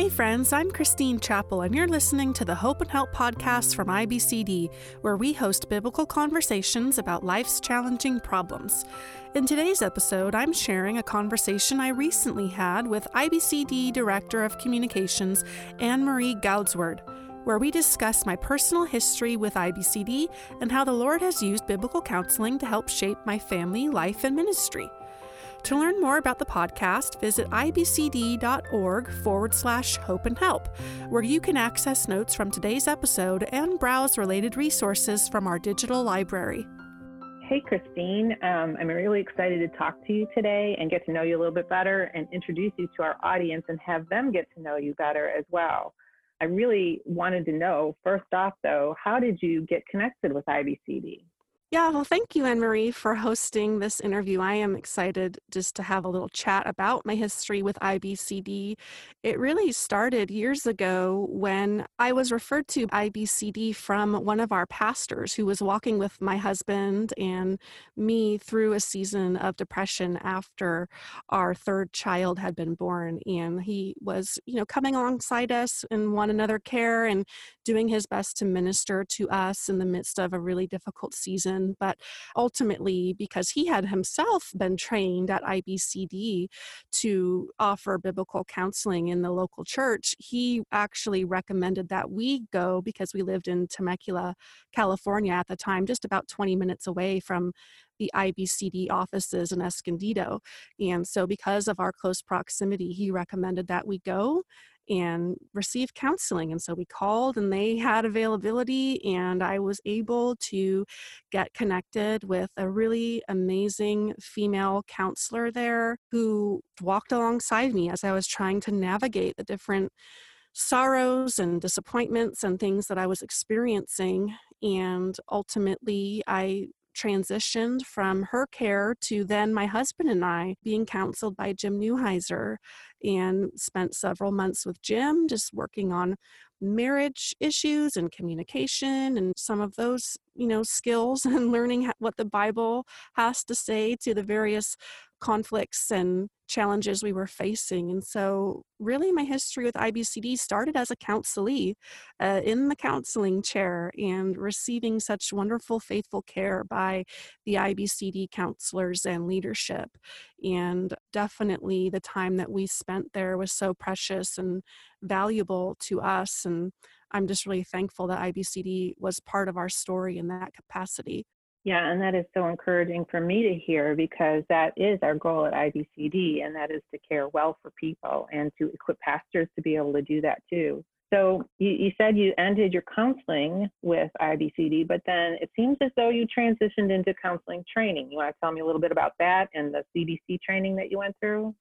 Hey, friends, I'm Christine Chappell, and you're listening to the Hope and Help podcast from IBCD, where we host biblical conversations about life's challenging problems. In today's episode, I'm sharing a conversation I recently had with IBCD Director of Communications, Anne Marie Goudsward, where we discuss my personal history with IBCD and how the Lord has used biblical counseling to help shape my family, life, and ministry. To learn more about the podcast, visit ibcd.org forward slash hope and help, where you can access notes from today's episode and browse related resources from our digital library. Hey, Christine. Um, I'm really excited to talk to you today and get to know you a little bit better and introduce you to our audience and have them get to know you better as well. I really wanted to know, first off, though, how did you get connected with IBCD? Yeah, well, thank you, Anne Marie, for hosting this interview. I am excited just to have a little chat about my history with IBCD. It really started years ago when I was referred to IBCD from one of our pastors who was walking with my husband and me through a season of depression after our third child had been born. And he was, you know, coming alongside us in one another care and doing his best to minister to us in the midst of a really difficult season but ultimately, because he had himself been trained at IBCD to offer biblical counseling in the local church, he actually recommended that we go because we lived in Temecula, California at the time, just about 20 minutes away from the IBCD offices in Escondido. And so, because of our close proximity, he recommended that we go and receive counseling. And so we called and they had availability, and I was able to get connected with a really amazing female counselor there who walked alongside me as I was trying to navigate the different sorrows and disappointments and things that I was experiencing. And ultimately, I transitioned from her care to then my husband and I being counseled by Jim Newheiser and spent several months with Jim just working on marriage issues and communication and some of those you know skills and learning what the bible has to say to the various conflicts and challenges we were facing. And so, really, my history with IBCD started as a counselee uh, in the counseling chair and receiving such wonderful, faithful care by the IBCD counselors and leadership. And definitely, the time that we spent there was so precious and valuable to us. And I'm just really thankful that IBCD was part of our story in that capacity. Yeah, and that is so encouraging for me to hear because that is our goal at IBCD, and that is to care well for people and to equip pastors to be able to do that too. So you, you, said you ended your counseling with IBCD, but then it seems as though you transitioned into counseling training. You want to tell me a little bit about that and the CDC training that you went through?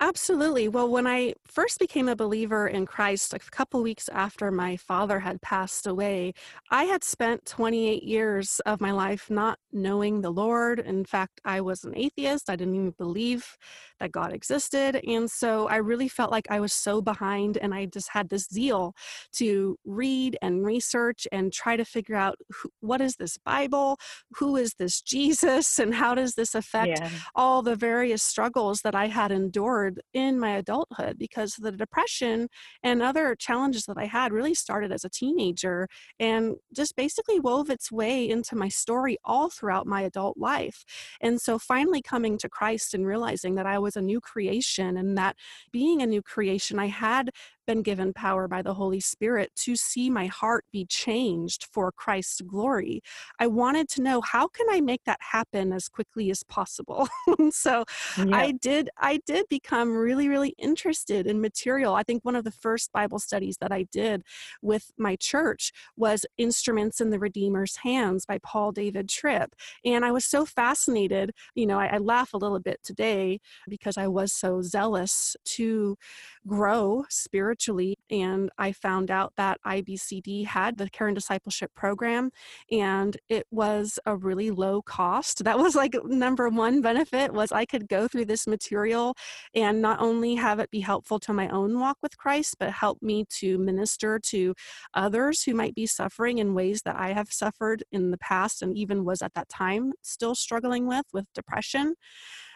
Absolutely. Well, when I first became a believer in Christ, a couple weeks after my father had passed away, I had spent 28 years of my life not knowing the Lord. In fact, I was an atheist. I didn't even believe that God existed. And so I really felt like I was so behind, and I just had this zeal to read and research and try to figure out who, what is this Bible, who is this Jesus, and how does this affect yeah. all the various struggles that I had endured in my adulthood because the depression and other challenges that I had really started as a teenager and just basically wove its way into my story all throughout my adult life. And so finally coming to Christ and realizing that I was a new creation and that being a new creation, I had been given power by the Holy Spirit to see my heart be changed for Christ's glory. I wanted to know how can I make that happen as quickly as possible. so yeah. I did I did become really really interested in material. I think one of the first Bible studies that I did with my church was Instruments in the Redeemer's Hands by Paul David Tripp. And I was so fascinated, you know, I, I laugh a little bit today because I was so zealous to grow spiritually spiritually. And I found out that IBCD had the Care and Discipleship Program, and it was a really low cost. That was like number one benefit was I could go through this material and not only have it be helpful to my own walk with Christ, but help me to minister to others who might be suffering in ways that I have suffered in the past and even was at that time still struggling with with depression.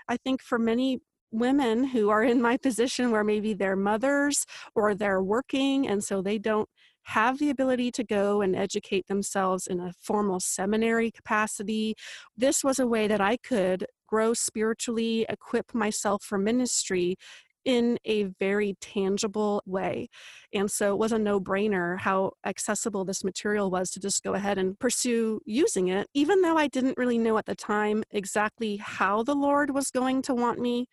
I think for many women who are in my position where maybe they're mothers or they're working and so they don't have the ability to go and educate themselves in a formal seminary capacity. This was a way that I could grow spiritually, equip myself for ministry in a very tangible way. And so it was a no brainer how accessible this material was to just go ahead and pursue using it, even though I didn't really know at the time exactly how the Lord was going to want me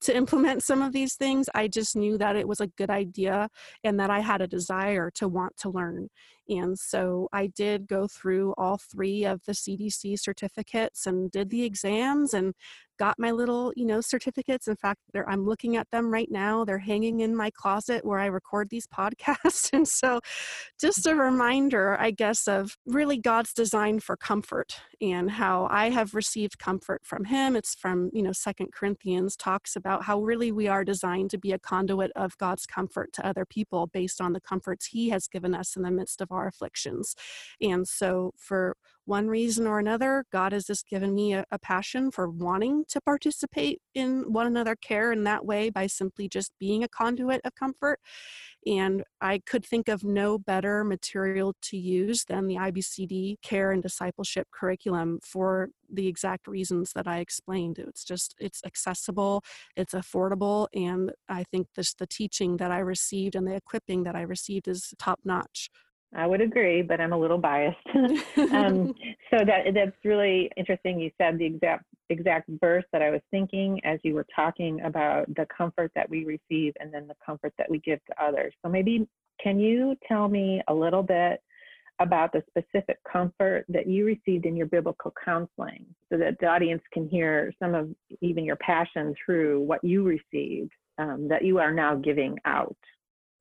to implement some of these things. I just knew that it was a good idea and that I had a desire to want to learn. And so I did go through all three of the CDC certificates and did the exams and got my little, you know, certificates. In fact, I'm looking at them right now. They're hanging in my closet where I record these podcasts. and so just a reminder, I guess, of really God's design for comfort and how I have received comfort from him. It's from, you know, Second Corinthians talks about how really we are designed to be a conduit of God's comfort to other people based on the comforts he has given us in the midst of our afflictions. And so, for one reason or another, God has just given me a, a, passion for wanting to participate in one another care in that way by simply just being a conduit of comfort. And I could think of no better material to use than the IBCD care and discipleship curriculum for the exact reasons that I explained. It's just, it's accessible, it's affordable, and I think this, the teaching that I received and the equipping that I received is top notch. I would agree, but I'm a little biased. um, so that that's really interesting. You said the exact exact verse that I was thinking as you were talking about the comfort that we receive and then the comfort that we give to others. So maybe can you tell me a little bit about the specific comfort that you received in your biblical counseling so that the audience can hear some of even your passion through what you received um, that you are now giving out?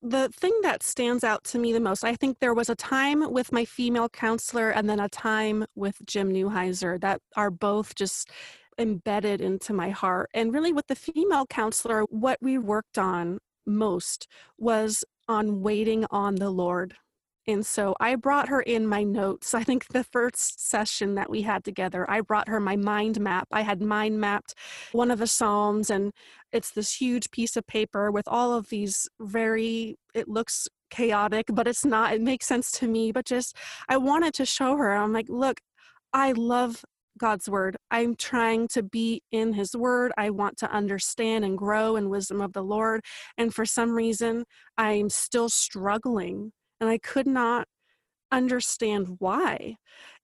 The thing that stands out to me the most, I think there was a time with my female counselor and then a time with Jim Newheiser that are both just embedded into my heart. And really, with the female counselor, what we worked on most was on waiting on the Lord. And so I brought her in my notes. I think the first session that we had together, I brought her my mind map. I had mind mapped one of the Psalms, and it's this huge piece of paper with all of these very, it looks chaotic, but it's not. It makes sense to me. But just, I wanted to show her. I'm like, look, I love God's word. I'm trying to be in his word. I want to understand and grow in wisdom of the Lord. And for some reason, I'm still struggling and I could not understand why.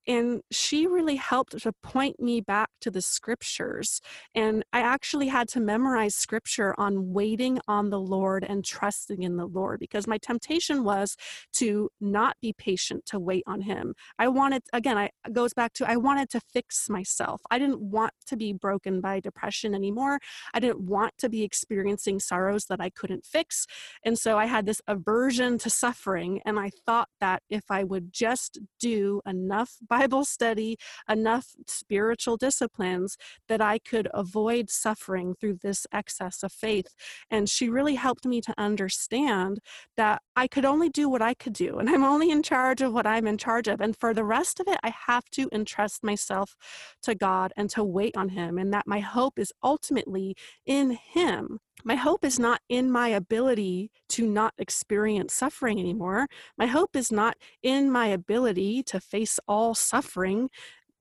And she really helped to point me back to the scriptures. And I actually had to memorize scripture on waiting on the Lord and trusting in the Lord because my temptation was to not be patient to wait on Him. I wanted, again, I goes back to I wanted to fix myself. I didn't want to be broken by depression anymore. I didn't want to be experiencing sorrows that I couldn't fix. And so I had this aversion to suffering. And I thought that if I would just do enough Bible study, enough spiritual disciplines that I could avoid suffering through this excess of faith. And she really helped me to understand that I could only do what I could do, and I'm only in charge of what I'm in charge of. And for the rest of it, I have to entrust myself to God and to wait on Him, and that my hope is ultimately in Him. My hope is not in my ability to not experience suffering anymore. My hope is not in my ability to face all suffering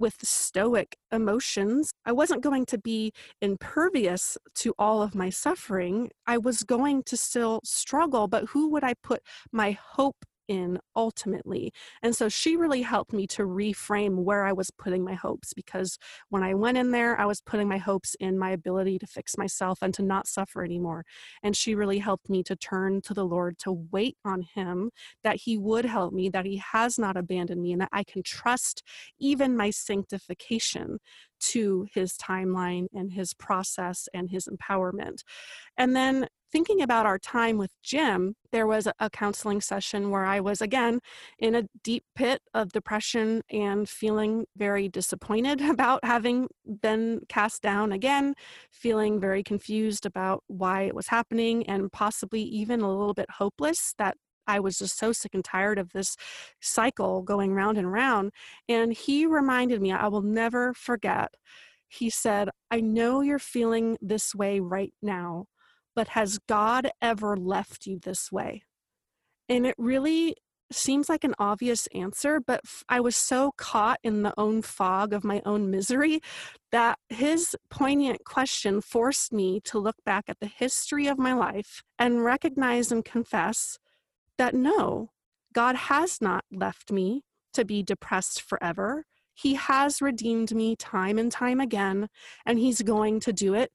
with stoic emotions. I wasn't going to be impervious to all of my suffering. I was going to still struggle, but who would I put my hope in ultimately. And so she really helped me to reframe where I was putting my hopes because when I went in there, I was putting my hopes in my ability to fix myself and to not suffer anymore. And she really helped me to turn to the Lord, to wait on Him, that He would help me, that He has not abandoned me, and that I can trust even my sanctification to His timeline and His process and His empowerment. And then thinking about our time with Jim, there was a counseling session where I was again in a deep pit of depression and feeling very disappointed about having been cast down again, feeling very confused about why it was happening, and possibly even a little bit hopeless that I was just so sick and tired of this cycle going round and round. And he reminded me, I will never forget he said, I know you're feeling this way right now, but has God ever left you this way? And it really seems like an obvious answer, but I was so caught in the own fog of my own misery that his poignant question forced me to look back at the history of my life and recognize and confess that no, God has not left me to be depressed forever. He has redeemed me time and time again, and He's going to do it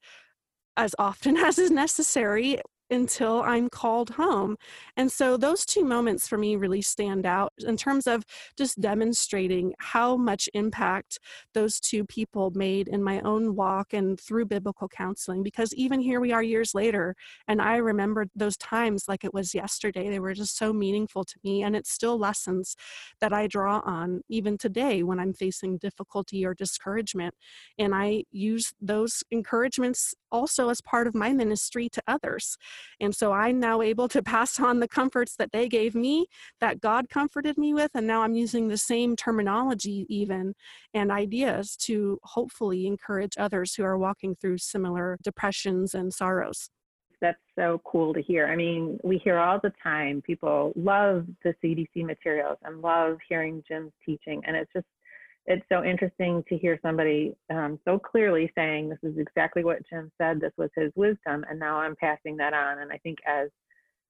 as often as is necessary until I'm called home. And so those two moments for me really stand out in terms of just demonstrating how much impact those two people made in my own walk and through biblical counseling. Because even here we are years later, and I remember those times like it was yesterday. They were just so meaningful to me. And it's still lessons that I draw on even today when I'm facing difficulty or discouragement. And I use those encouragements also as part of my ministry to others. And so I'm now able to pass on the comforts that they gave me, that God comforted me with. And now I'm using the same terminology, even and ideas to hopefully encourage others who are walking through similar depressions and sorrows. That's so cool to hear. I mean, we hear all the time people love the CDC materials and love hearing Jim's teaching. And it's just it's so interesting to hear somebody um, so clearly saying this is exactly what Jim said, this was his wisdom, and now I'm passing that on. And I think as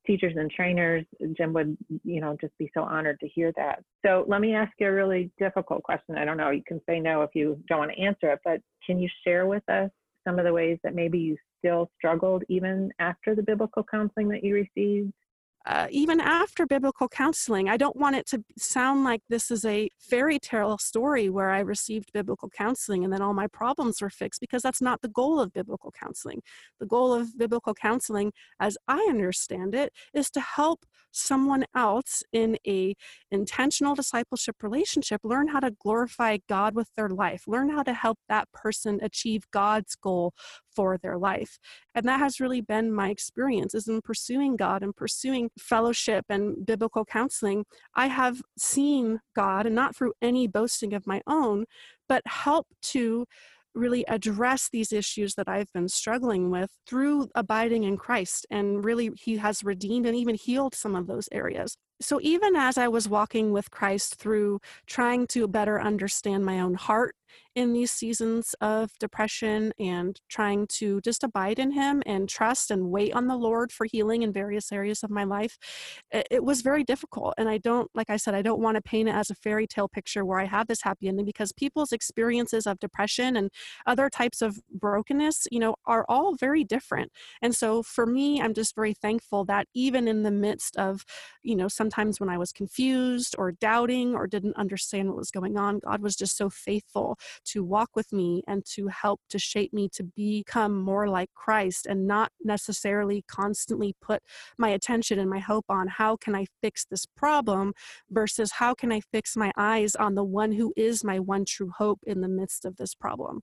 teachers and trainers, Jim would, you know, just be so honored to hear that. So let me ask you a really difficult question. I don't know, you can say no if you don't want to answer it, but can you share with us some of the ways that maybe you still struggled even after the biblical counseling that you received? Uh, even after biblical counseling. I don't want it to sound like this is a fairy tale story where I received biblical counseling and then all my problems were fixed because that's not the goal of biblical counseling. The goal of biblical counseling, as I understand it, is to help someone else in a intentional discipleship relationship learn how to glorify God with their life, learn how to help that person achieve God's goal for their life. And that has really been my experience is in pursuing God and pursuing fellowship and biblical counseling. I have seen God and not through any boasting of my own, but help to really address these issues that I've been struggling with through abiding in Christ. And really, He has redeemed and even healed some of those areas. So, even as I was walking with Christ through trying to better understand my own heart in these seasons of depression and trying to just abide in Him and trust and wait on the Lord for healing in various areas of my life, it was very difficult. And I don't, like I said, I don't want to paint it as a fairy tale picture where I have this happy ending because people's experiences of depression and other types of brokenness, you know, are all very different. And so for me, I'm just very thankful that even in the midst of, you know, sometimes when I was confused or doubting or didn't understand what was going on, God was just so faithful to walk with me and to help to shape me to become more like Christ and not necessarily constantly put my attention and my hope on how can I fix this problem versus how can I fix my eyes on the one who is my one true hope in the midst of this problem.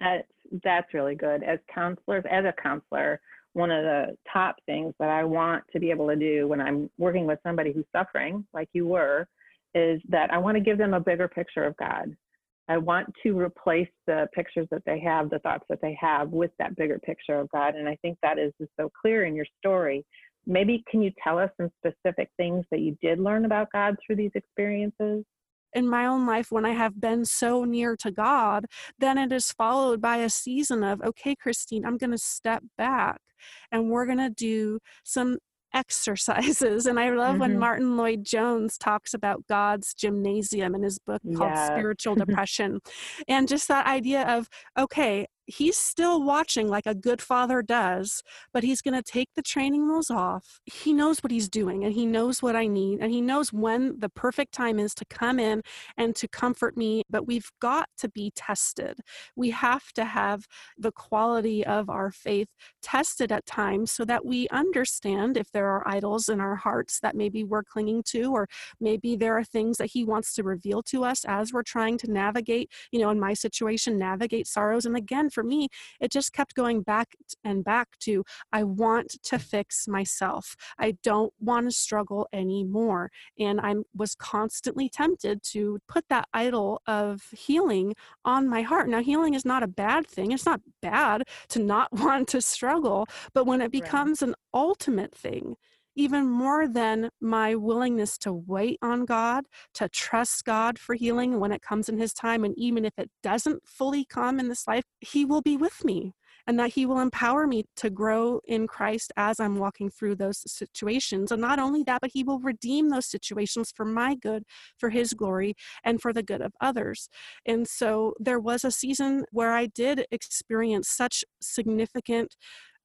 That's, that's really good. As counselors, as a counselor, one of the top things that I want to be able to do when I'm working with somebody who's suffering, like you were, is that I want to give them a bigger picture of God. I want to replace the pictures that they have, the thoughts that they have with that bigger picture of God. And I think that is just so clear in your story. Maybe can you tell us some specific things that you did learn about God through these experiences? in my own life when I have been so near to God, then it is followed by a season of, okay, Christine, I'm going to step back and we're going to do some exercises. And I love mm-hmm. when Martyn Lloyd-Jones talks about God's gymnasium in his book called Spiritual Depression. and just that idea of, okay, he's still watching like a good father does, but he's going to take the training wheels off. He knows what he's doing and he knows what I need and he knows when the perfect time is to come in and to comfort me. But we've got to be tested. We have to have the quality of our faith tested at times so that we understand if there are idols in our hearts that maybe we're clinging to, or maybe there are things that he wants to reveal to us as we're trying to navigate, you know, in my situation, navigate sorrows. And again, for me, it just kept going back and back to I want to fix myself. I don't want to struggle anymore. And I was constantly tempted to put that idol of healing on my heart. Now, healing is not a bad thing. It's not bad to not want to struggle, but when it becomes right. an ultimate thing, even more than my willingness to wait on God, to trust God for healing when it comes in His time. And even if it doesn't fully come in this life, He will be with me and that He will empower me to grow in Christ as I'm walking through those situations. And not only that, but He will redeem those situations for my good, for His glory, and for the good of others. And so there was a season where I did experience such significant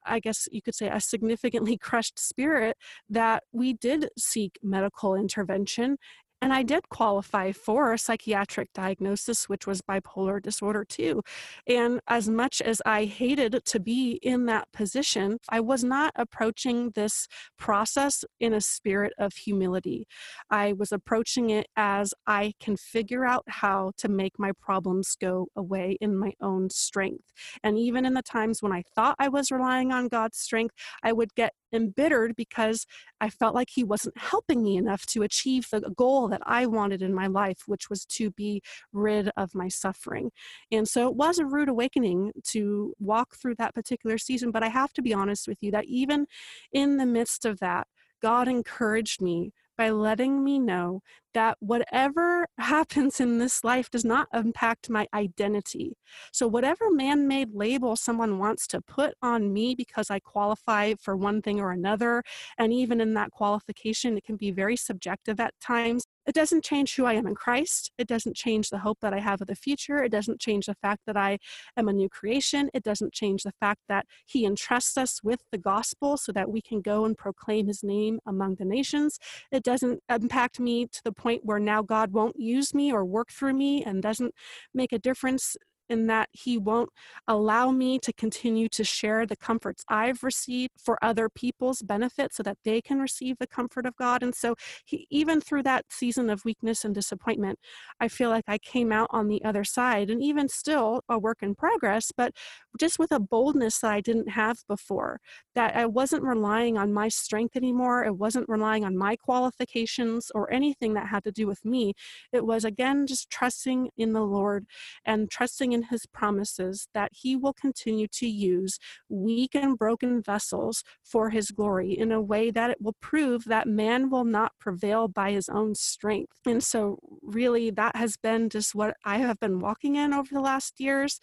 I guess you could say, a significantly crushed spirit that we did seek medical intervention and I did qualify for a psychiatric diagnosis, which was bipolar disorder too. And as much as I hated to be in that position, I was not approaching this process in a spirit of humility. I was approaching it as I can figure out how to make my problems go away in my own strength. And even in the times when I thought I was relying on God's strength, I would get embittered because I felt like he wasn't helping me enough to achieve the goal that I wanted in my life, which was to be rid of my suffering. And so it was a rude awakening to walk through that particular season. But I have to be honest with you that even in the midst of that, God encouraged me by letting me know that whatever happens in this life does not impact my identity. So, whatever man made label someone wants to put on me because I qualify for one thing or another, and even in that qualification, it can be very subjective at times. It doesn't change who I am in Christ. It doesn't change the hope that I have of the future. It doesn't change the fact that I am a new creation. It doesn't change the fact that He entrusts us with the gospel so that we can go and proclaim His name among the nations. It doesn't impact me to the point where now God won't use me or work through me and doesn't make a difference in that He won't allow me to continue to share the comforts I've received for other people's benefit so that they can receive the comfort of God. And so, he, even through that season of weakness and disappointment, I feel like I came out on the other side, and even still a work in progress, but just with a boldness that I didn't have before, that I wasn't relying on my strength anymore. It wasn't relying on my qualifications or anything that had to do with me. It was, again, just trusting in the Lord and trusting in in his promises that he will continue to use weak and broken vessels for his glory in a way that it will prove that man will not prevail by his own strength. And so, really, that has been just what I have been walking in over the last years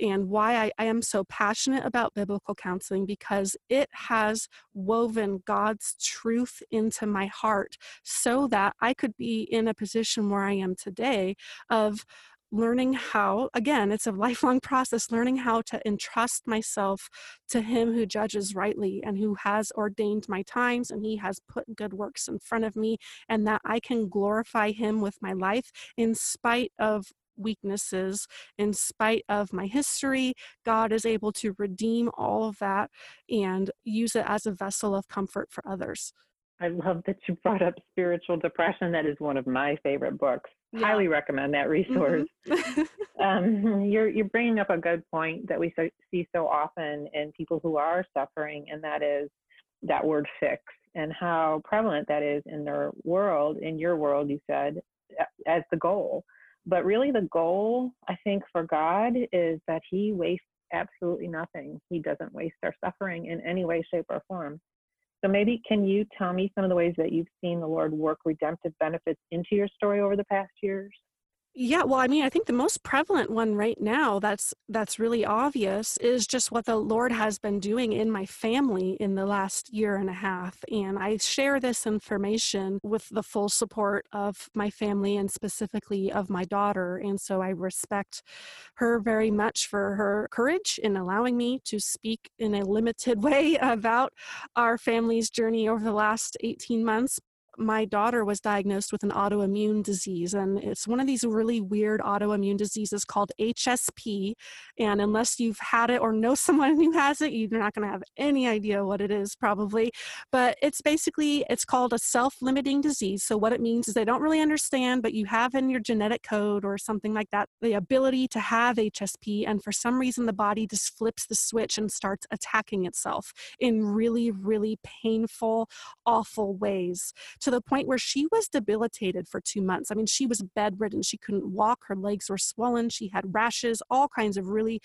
and why I, I, am so passionate about biblical counseling because it has woven God's truth into my heart so that I could be in a position where I am today of learning how, again, it's a lifelong process, learning how to entrust myself to Him who judges rightly and who has ordained my times and He has put good works in front of me, and that I can glorify Him with my life in spite of weaknesses, in spite of my history. God is able to redeem all of that and use it as a vessel of comfort for others. I love that you brought up spiritual depression. That is one of my favorite books. Yeah. Highly recommend that resource. Mm-hmm. um, you're you're bringing up a good point that we so, see so often in people who are suffering, and that is that word "fix" and how prevalent that is in their world. In your world, you said as the goal, but really the goal, I think, for God is that He wastes absolutely nothing. He doesn't waste our suffering in any way, shape, or form. So maybe can you tell me some of the ways that you've seen the Lord work redemptive benefits into your story over the past years? Yeah, well, I mean, I think the most prevalent one right now that's that's really obvious is just what the Lord has been doing in my family in the last year and a half. And I share this information with the full support of my family and specifically of my daughter. And so I respect her very much for her courage in allowing me to speak in a limited way about our family's journey over the last 18 months my daughter was diagnosed with an autoimmune disease, and it's one of these really weird autoimmune diseases called HSP. And unless you've had it or know someone who has it, you're not going to have any idea what it is, probably. But it's basically it's called a self-limiting disease. So what it means is they don't really understand, but you have in your genetic code or something like that the ability to have HSP, and for some reason the body just flips the switch and starts attacking itself in really, really painful, awful ways to the point where she was debilitated for two months. I mean, she was bedridden. She couldn't walk. Her legs were swollen. She had rashes, all kinds of really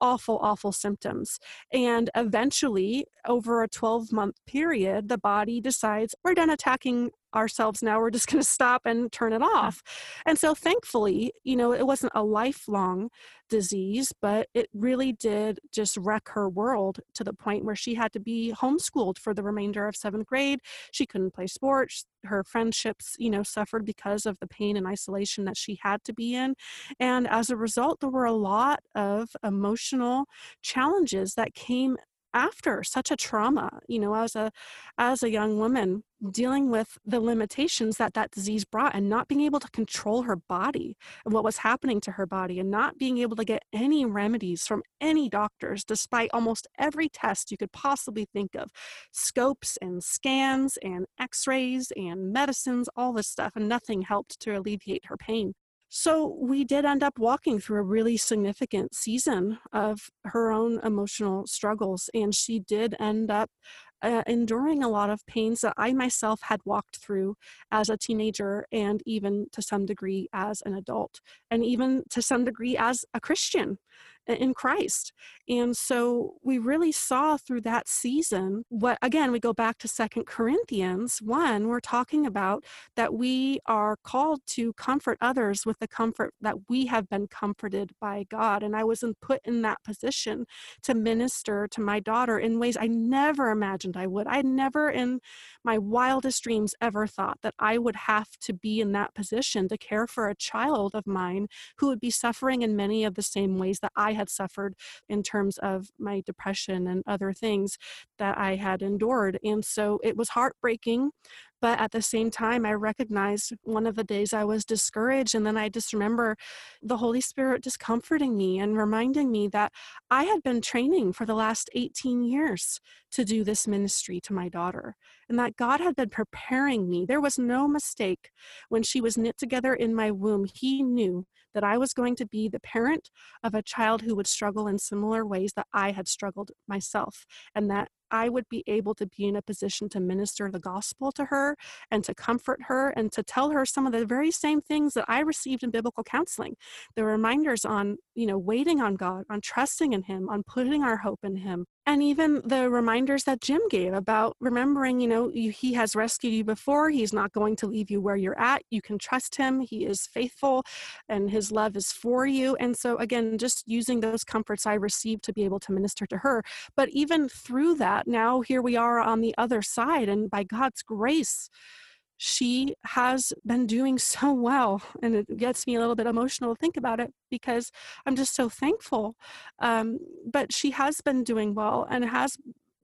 awful, awful symptoms. And eventually, over a 12 month period, the body decides we're done attacking ourselves now. We're just going to stop and turn it off. And so, thankfully, you know, it wasn't a lifelong disease, but it really did just wreck her world to the point where she had to be homeschooled for the remainder of seventh grade. She couldn't play sports. Her friendships, you know, suffered because of the pain and isolation that she had to be in. And as a result, there were a lot of emotional challenges that came after such a trauma you know as a as a young woman dealing with the limitations that that disease brought and not being able to control her body and what was happening to her body and not being able to get any remedies from any doctors despite almost every test you could possibly think of. Scopes and scans and x-rays and medicines all this stuff and nothing helped to alleviate her pain. So we did end up walking through a really significant season of her own emotional struggles, and she did end up uh, enduring a lot of pains that I myself had walked through as a teenager and even to some degree as an adult, and even to some degree as a Christian in Christ. And so we really saw through that season what, again, we go back to Second Corinthians 1, we're talking about that we are called to comfort others with the comfort that we have been comforted by God. And I was put in that position to minister to my daughter in ways I never imagined I would. I never in my wildest dreams ever thought that I would have to be in that position to care for a child of mine who would be suffering in many of the same ways that I had suffered in terms of my depression and other things that I had endured. And so it was heartbreaking but at the same time, I recognized one of the days I was discouraged. And then I just remember the Holy Spirit just comforting me and reminding me that I had been training for the last 18 years to do this ministry to my daughter and that God had been preparing me. There was no mistake when she was knit together in my womb. He knew that I was going to be the parent of a child who would struggle in similar ways that I had struggled myself, and that I would be able to be in a position to minister the gospel to her and to comfort her and to tell her some of the very same things that I received in biblical counseling. The reminders on, you know, waiting on God, on trusting in Him, on putting our hope in Him, and even the reminders that Jim gave about remembering, you know, you, he has rescued you before. He's not going to leave you where you're at. You can trust him. He is faithful and his love is for you. And so, again, just using those comforts I received to be able to minister to her. But even through that, now here we are on the other side. And by God's grace, she has been doing so well and it gets me a little bit emotional to think about it because i'm just so thankful um, but she has been doing well and has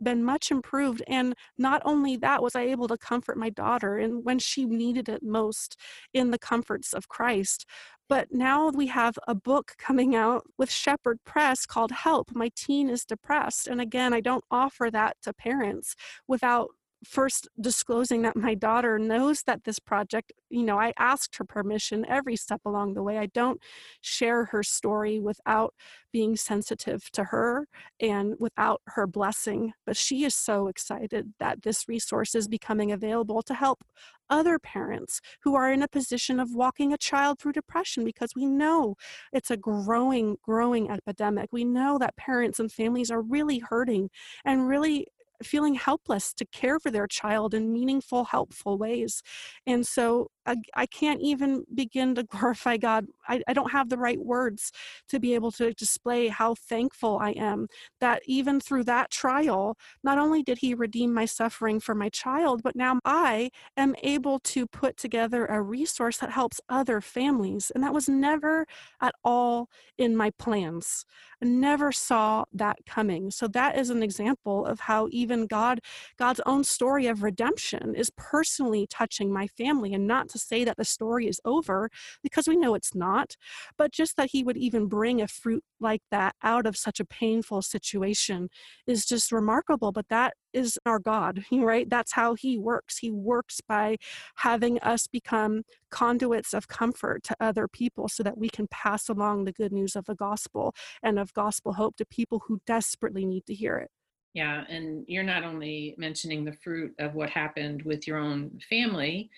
been much improved and not only that was i able to comfort my daughter and when she needed it most in the comforts of christ but now we have a book coming out with shepherd press called help my teen is depressed and again i don't offer that to parents without first disclosing that my daughter knows that this project, you know, I asked her permission every step along the way. I don't share her story without being sensitive to her and without her blessing. But she is so excited that this resource is becoming available to help other parents who are in a position of walking a child through depression because we know it's a growing, growing epidemic. We know that parents and families are really hurting and really feeling helpless to care for their child in meaningful, helpful ways. And so I, can't even begin to glorify God. I, I don't have the right words to be able to display how thankful I am that even through that trial, not only did He redeem my suffering for my child, but now I am able to put together a resource that helps other families. And that was never at all in my plans. I never saw that coming. So that is an example of how even God, God's own story of redemption is personally touching my family. And not to say that the story is over, because we know it's not, but just that He would even bring a fruit like that out of such a painful situation is just remarkable. But that is our God, right? That's how He works. He works by having us become conduits of comfort to other people so that we can pass along the good news of the gospel and of gospel hope to people who desperately need to hear it. Yeah, and you're not only mentioning the fruit of what happened with your own family,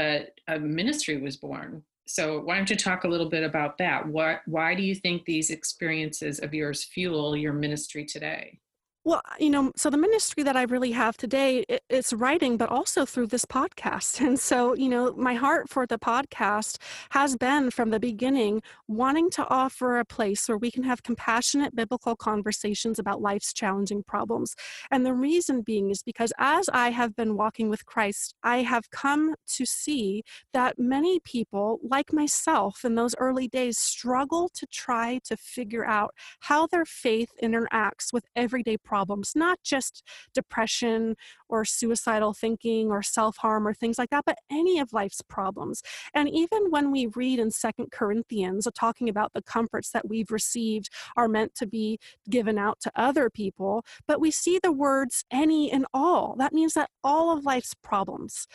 but a ministry was born. So why don't you talk a little bit about that? What why do you think these experiences of yours fuel your ministry today? Well, you know, so the ministry that I really have today, it's writing, but also through this podcast. And so, you know, my heart for the podcast has been from the beginning wanting to offer a place where we can have compassionate biblical conversations about life's challenging problems. And the reason being is because as I have been walking with Christ, I have come to see that many people, like myself in those early days, struggle to try to figure out how their faith interacts with everyday problems, not just depression or suicidal thinking or self harm or things like that, but any of life's problems. And even when we read in Second Corinthians, uh, talking about the comforts that we've received are meant to be given out to other people, but we see the words any and all. That means that all of life's problems,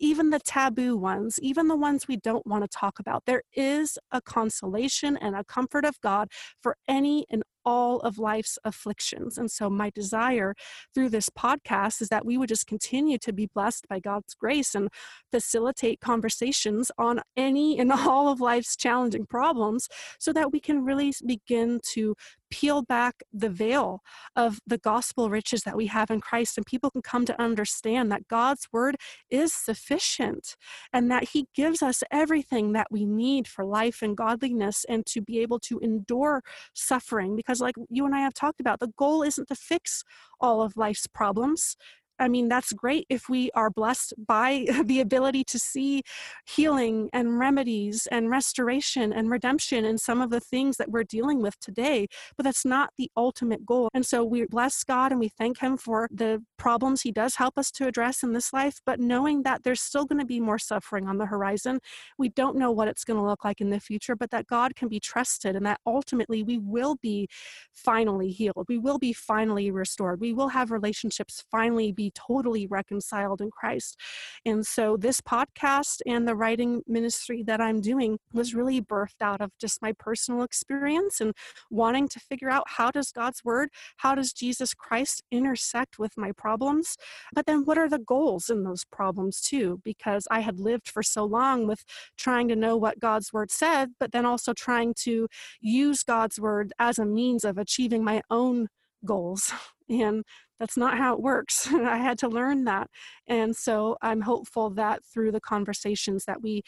even the taboo ones, even the ones we don't want to talk about. There is a consolation and a comfort of God for any and all of life's afflictions. And so, my desire through this podcast is that we would just continue to be blessed by God's grace and facilitate conversations on any and all of life's challenging problems so that we can really begin to peel back the veil of the gospel riches that we have in Christ, and people can come to understand that God's word is sufficient and that He gives us everything that we need for life and godliness and to be able to endure suffering. Because because like you and I have talked about, the goal isn't to fix all of life's problems. I mean, that's great if we are blessed by the ability to see healing and remedies and restoration and redemption in some of the things that we're dealing with today, but that's not the ultimate goal. And so we bless God and we thank Him for the problems He does help us to address in this life, but knowing that there's still going to be more suffering on the horizon. We don't know what it's going to look like in the future, but that God can be trusted and that ultimately we will be finally healed. We will be finally restored. We will have relationships finally be totally reconciled in Christ. And so this podcast and the writing ministry that I'm doing was really birthed out of just my personal experience and wanting to figure out how does God's word, how does Jesus Christ intersect with my problems? But then what are the goals in those problems too? Because I had lived for so long with trying to know what God's word said, but then also trying to use God's word as a means of achieving my own goals. And that's not how it works. I had to learn that. And so I'm hopeful that through the conversations that we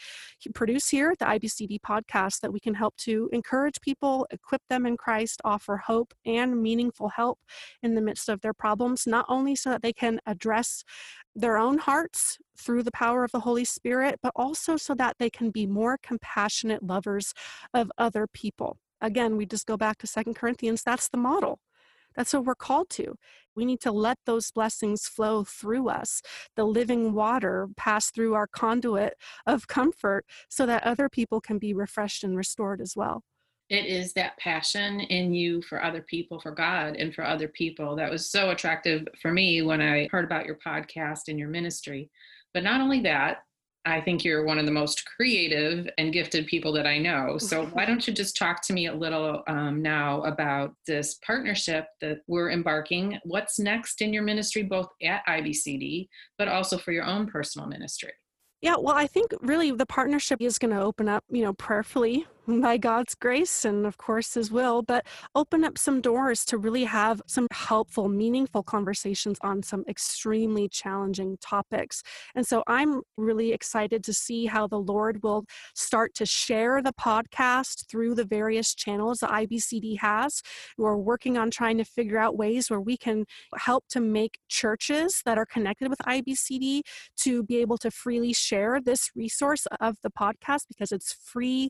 produce here at the IBCD podcast, that we can help to encourage people, equip them in Christ, offer hope and meaningful help in the midst of their problems, not only so that they can address their own hearts through the power of the Holy Spirit, but also so that they can be more compassionate lovers of other people. Again, we just go back to Second Corinthians, that's the model. That's what we're called to. We need to let those blessings flow through us, the living water pass through our conduit of comfort so that other people can be refreshed and restored as well. It is that passion in you for other people, for God, and for other people that was so attractive for me when I heard about your podcast and your ministry. But not only that, I think you're one of the most creative and gifted people that I know. So, why don't you just talk to me a little um, now about this partnership that we're embarking? What's next in your ministry, both at IBCD, but also for your own personal ministry? Yeah, well, I think really the partnership is going to open up, you know, prayerfully by God's grace and, of course, His will, but open up some doors to really have some helpful, meaningful conversations on some extremely challenging topics. And so I'm really excited to see how the Lord will start to share the podcast through the various channels that IBCD has. We're working on trying to figure out ways where we can help to make churches that are connected with IBCD to be able to freely share this resource of the podcast because it's free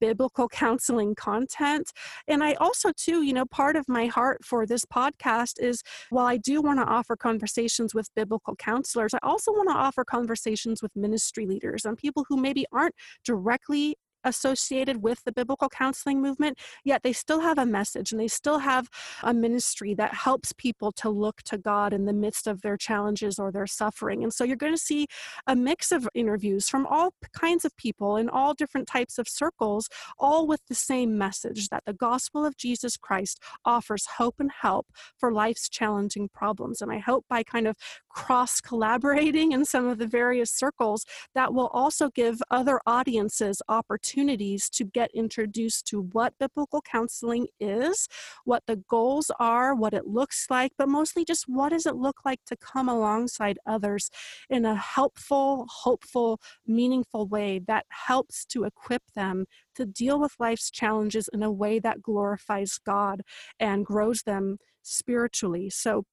biblical counseling content. And I also, too, you know, part of my heart for this podcast is while I do want to offer conversations with biblical counselors, I also want to offer conversations with ministry leaders and people who maybe aren't directly associated with the biblical counseling movement, yet they still have a message and they still have a ministry that helps people to look to God in the midst of their challenges or their suffering. And so you're going to see a mix of interviews from all kinds of people in all different types of circles, all with the same message that the gospel of Jesus Christ offers hope and help for life's challenging problems. And I hope by kind of cross collaborating in some of the various circles, that will also give other audiences opportunities opportunities to get introduced to what biblical counseling is, what the goals are, what it looks like, but mostly just what does it look like to come alongside others in a helpful, hopeful, meaningful way that helps to equip them to deal with life's challenges in a way that glorifies God and grows them spiritually. So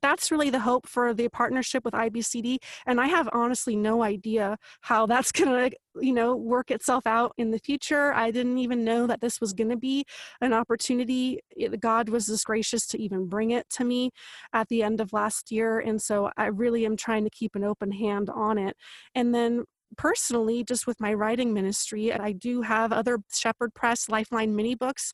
that's really the hope for the partnership with IBCD. And I have honestly no idea how that's going to, you know, work itself out in the future. I didn't even know that this was going to be an opportunity. God was this gracious to even bring it to me at the end of last year. And so I really am trying to keep an open hand on it. And then personally, just with my writing ministry, I do have other Shepherd Press Lifeline mini books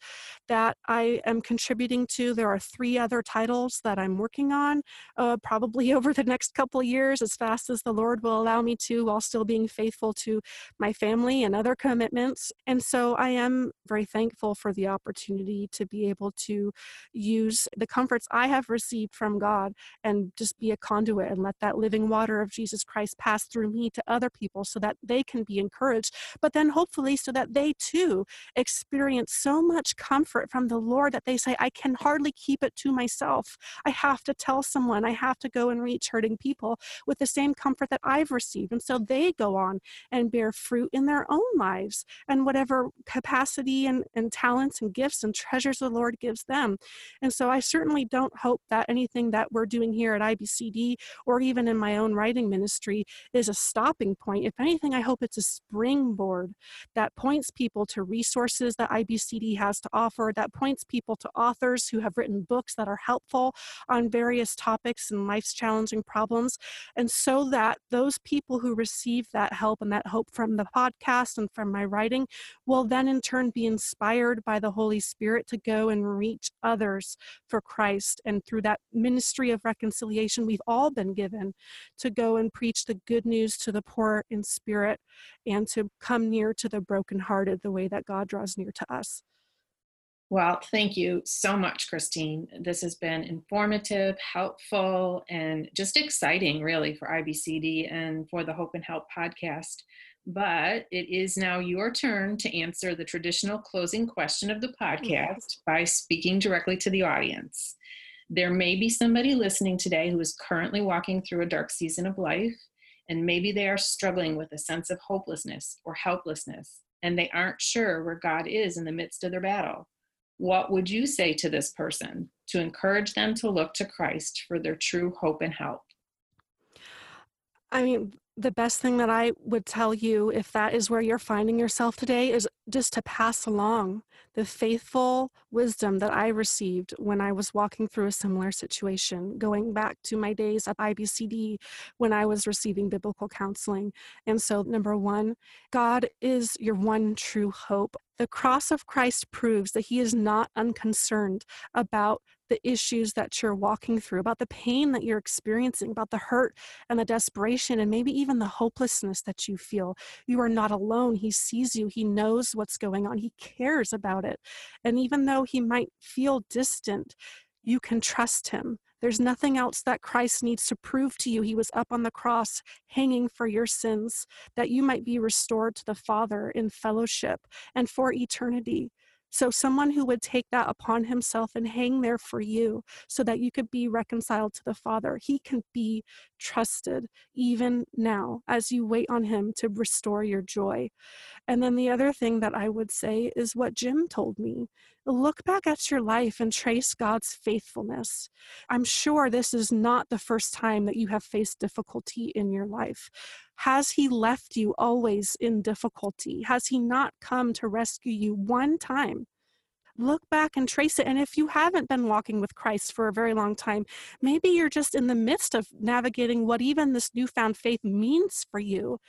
that I am contributing to. There are three other titles that I'm working on, uh, probably over the next couple years, as fast as the Lord will allow me to, while still being faithful to my family and other commitments. And so I am very thankful for the opportunity to be able to use the comforts I have received from God and just be a conduit and let that living water of Jesus Christ pass through me to other people so that they can be encouraged, but then hopefully so that they too experience so much comfort from the Lord that they say, I can hardly keep it to myself. I have to tell someone, I have to go and reach hurting people with the same comfort that I've received. And so they go on and bear fruit in their own lives and whatever capacity and, and talents and gifts and treasures the Lord gives them. And so I certainly don't hope that anything that we're doing here at IBCD or even in my own writing ministry is a stopping point. If anything, I hope it's a springboard that points people to resources that IBCD has to offer, that points people to authors who have written books that are helpful on various topics and life's challenging problems. And so that those people who receive that help and that hope from the podcast and from my writing will then in turn be inspired by the Holy Spirit to go and reach others for Christ. And through that ministry of reconciliation we've all been given to go and preach the good news to the poor in spirit and to come near to the brokenhearted the way that God draws near to us. Well, thank you so much, Christine. This has been informative, helpful, and just exciting, really, for IBCD and for the Hope and Help podcast. But it is now your turn to answer the traditional closing question of the podcast by speaking directly to the audience. There may be somebody listening today who is currently walking through a dark season of life and maybe they are struggling with a sense of hopelessness or helplessness, and they aren't sure where God is in the midst of their battle. What would you say to this person to encourage them to look to Christ for their true hope and help? I mean, the best thing that I would tell you, if that is where you're finding yourself today, is just to pass along the faithful wisdom that I received when I was walking through a similar situation, going back to my days at IBCD when I was receiving biblical counseling. And so, number one, God is your one true hope. The cross of Christ proves that he is not unconcerned about the issues that you're walking through, about the pain that you're experiencing, about the hurt and the desperation, and maybe even the hopelessness that you feel. You are not alone. He sees you, He knows what's going on, He cares about it. And even though He might feel distant, you can trust Him There's nothing else that Christ needs to prove to you. He was up on the cross, hanging for your sins, that you might be restored to the Father in fellowship and for eternity. So, someone who would take that upon himself and hang there for you so that you could be reconciled to the Father, he can be trusted even now as you wait on him to restore your joy. And then the other thing that I would say is what Jim told me look back at your life and trace God's faithfulness. I'm sure this is not the first time that you have faced difficulty in your life. Has He left you always in difficulty? Has He not come to rescue you one time? Look back and trace it. And if you haven't been walking with Christ for a very long time, maybe you're just in the midst of navigating what even this newfound faith means for you.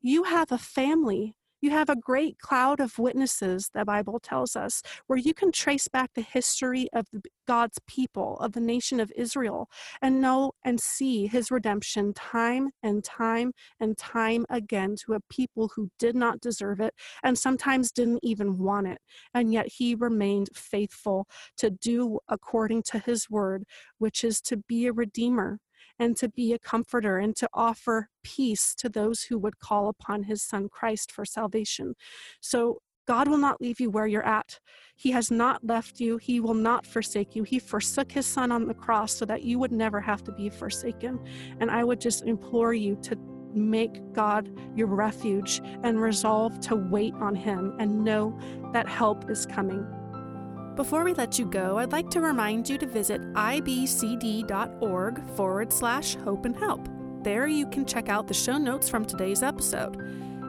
You have a family you have a great cloud of witnesses, the Bible tells us, where you can trace back the history of God's people, of the nation of Israel, and know and see his redemption time and time and time again to a people who did not deserve it and sometimes didn't even want it. And yet he remained faithful to do according to his word, which is to be a redeemer and to be a comforter and to offer peace to those who would call upon his son Christ for salvation. So God will not leave you where you're at. He has not left you. He will not forsake you. He forsook his son on the cross so that you would never have to be forsaken. And I would just implore you to make God your refuge and resolve to wait on him and know that help is coming. Before we let you go, I'd like to remind you to visit ibcd.org forward slash hope and help. There you can check out the show notes from today's episode.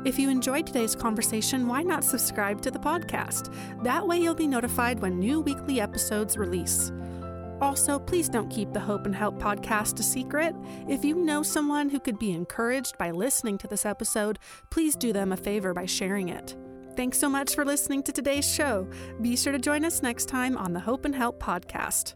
If you enjoyed today's conversation, why not subscribe to the podcast? That way you'll be notified when new weekly episodes release. Also, please don't keep the Hope and Help podcast a secret. If you know someone who could be encouraged by listening to this episode, please do them a favor by sharing it. Thanks so much for listening to today's show. Be sure to join us next time on the Hope and Help podcast.